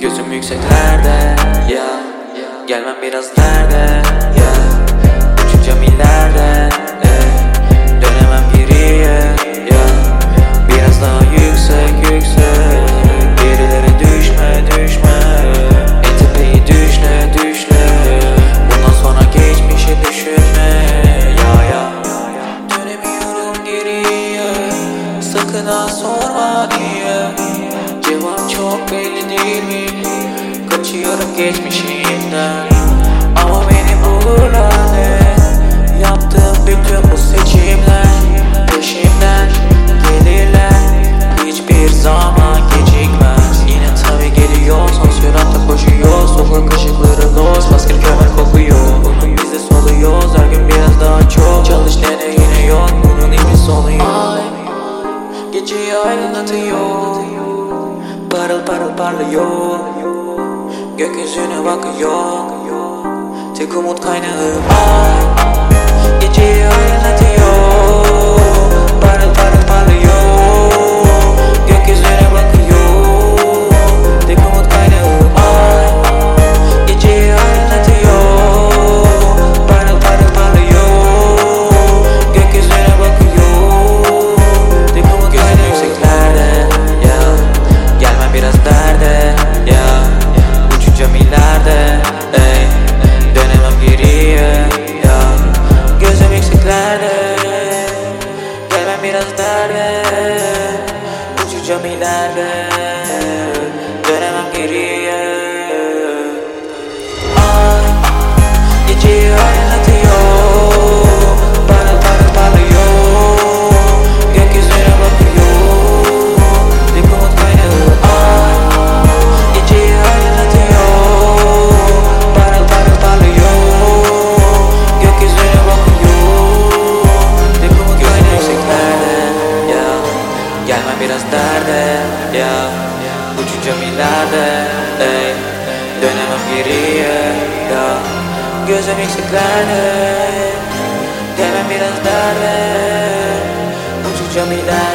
Gözüm yükseklerde ya Gelmem biraz nerede ya Uçacağım ileride ey. Dönemem geriye ya Biraz daha yüksek yüksek. Gerilere düşme düşme. En tepeyi düşle düşle. Bundan sonra geçmişi düşünme ya ya Dönemiyorum geriye. Sakın ha sorma diye Cevap çok belli değil mi? Kaçıyorum geçmişimden. Ama beni bulurlar ne? Yaptığım bütün bu seçimler Peşimden gelirler. Hiçbir zaman gecikmez. Yine tabi geliyor Son süratle koşuyor. Sokak ışıkları loz Maske kömür kokuyor. Bugün biz de soluyoruz Her gün biraz daha çok. Çalış dene yine yok Bunun hiçbir sonu yok Geceyi aydınlatıyor Parıl parıl parlıyor. Gökyüzüne bakıyor. Tek umut kaynağı ay Gelmem biraz derde Uçacağım ya Uçacağım ileride ey Dönemem geriye ya Gözüm yükseklerde Gelmem biraz derde Uçacağım ileride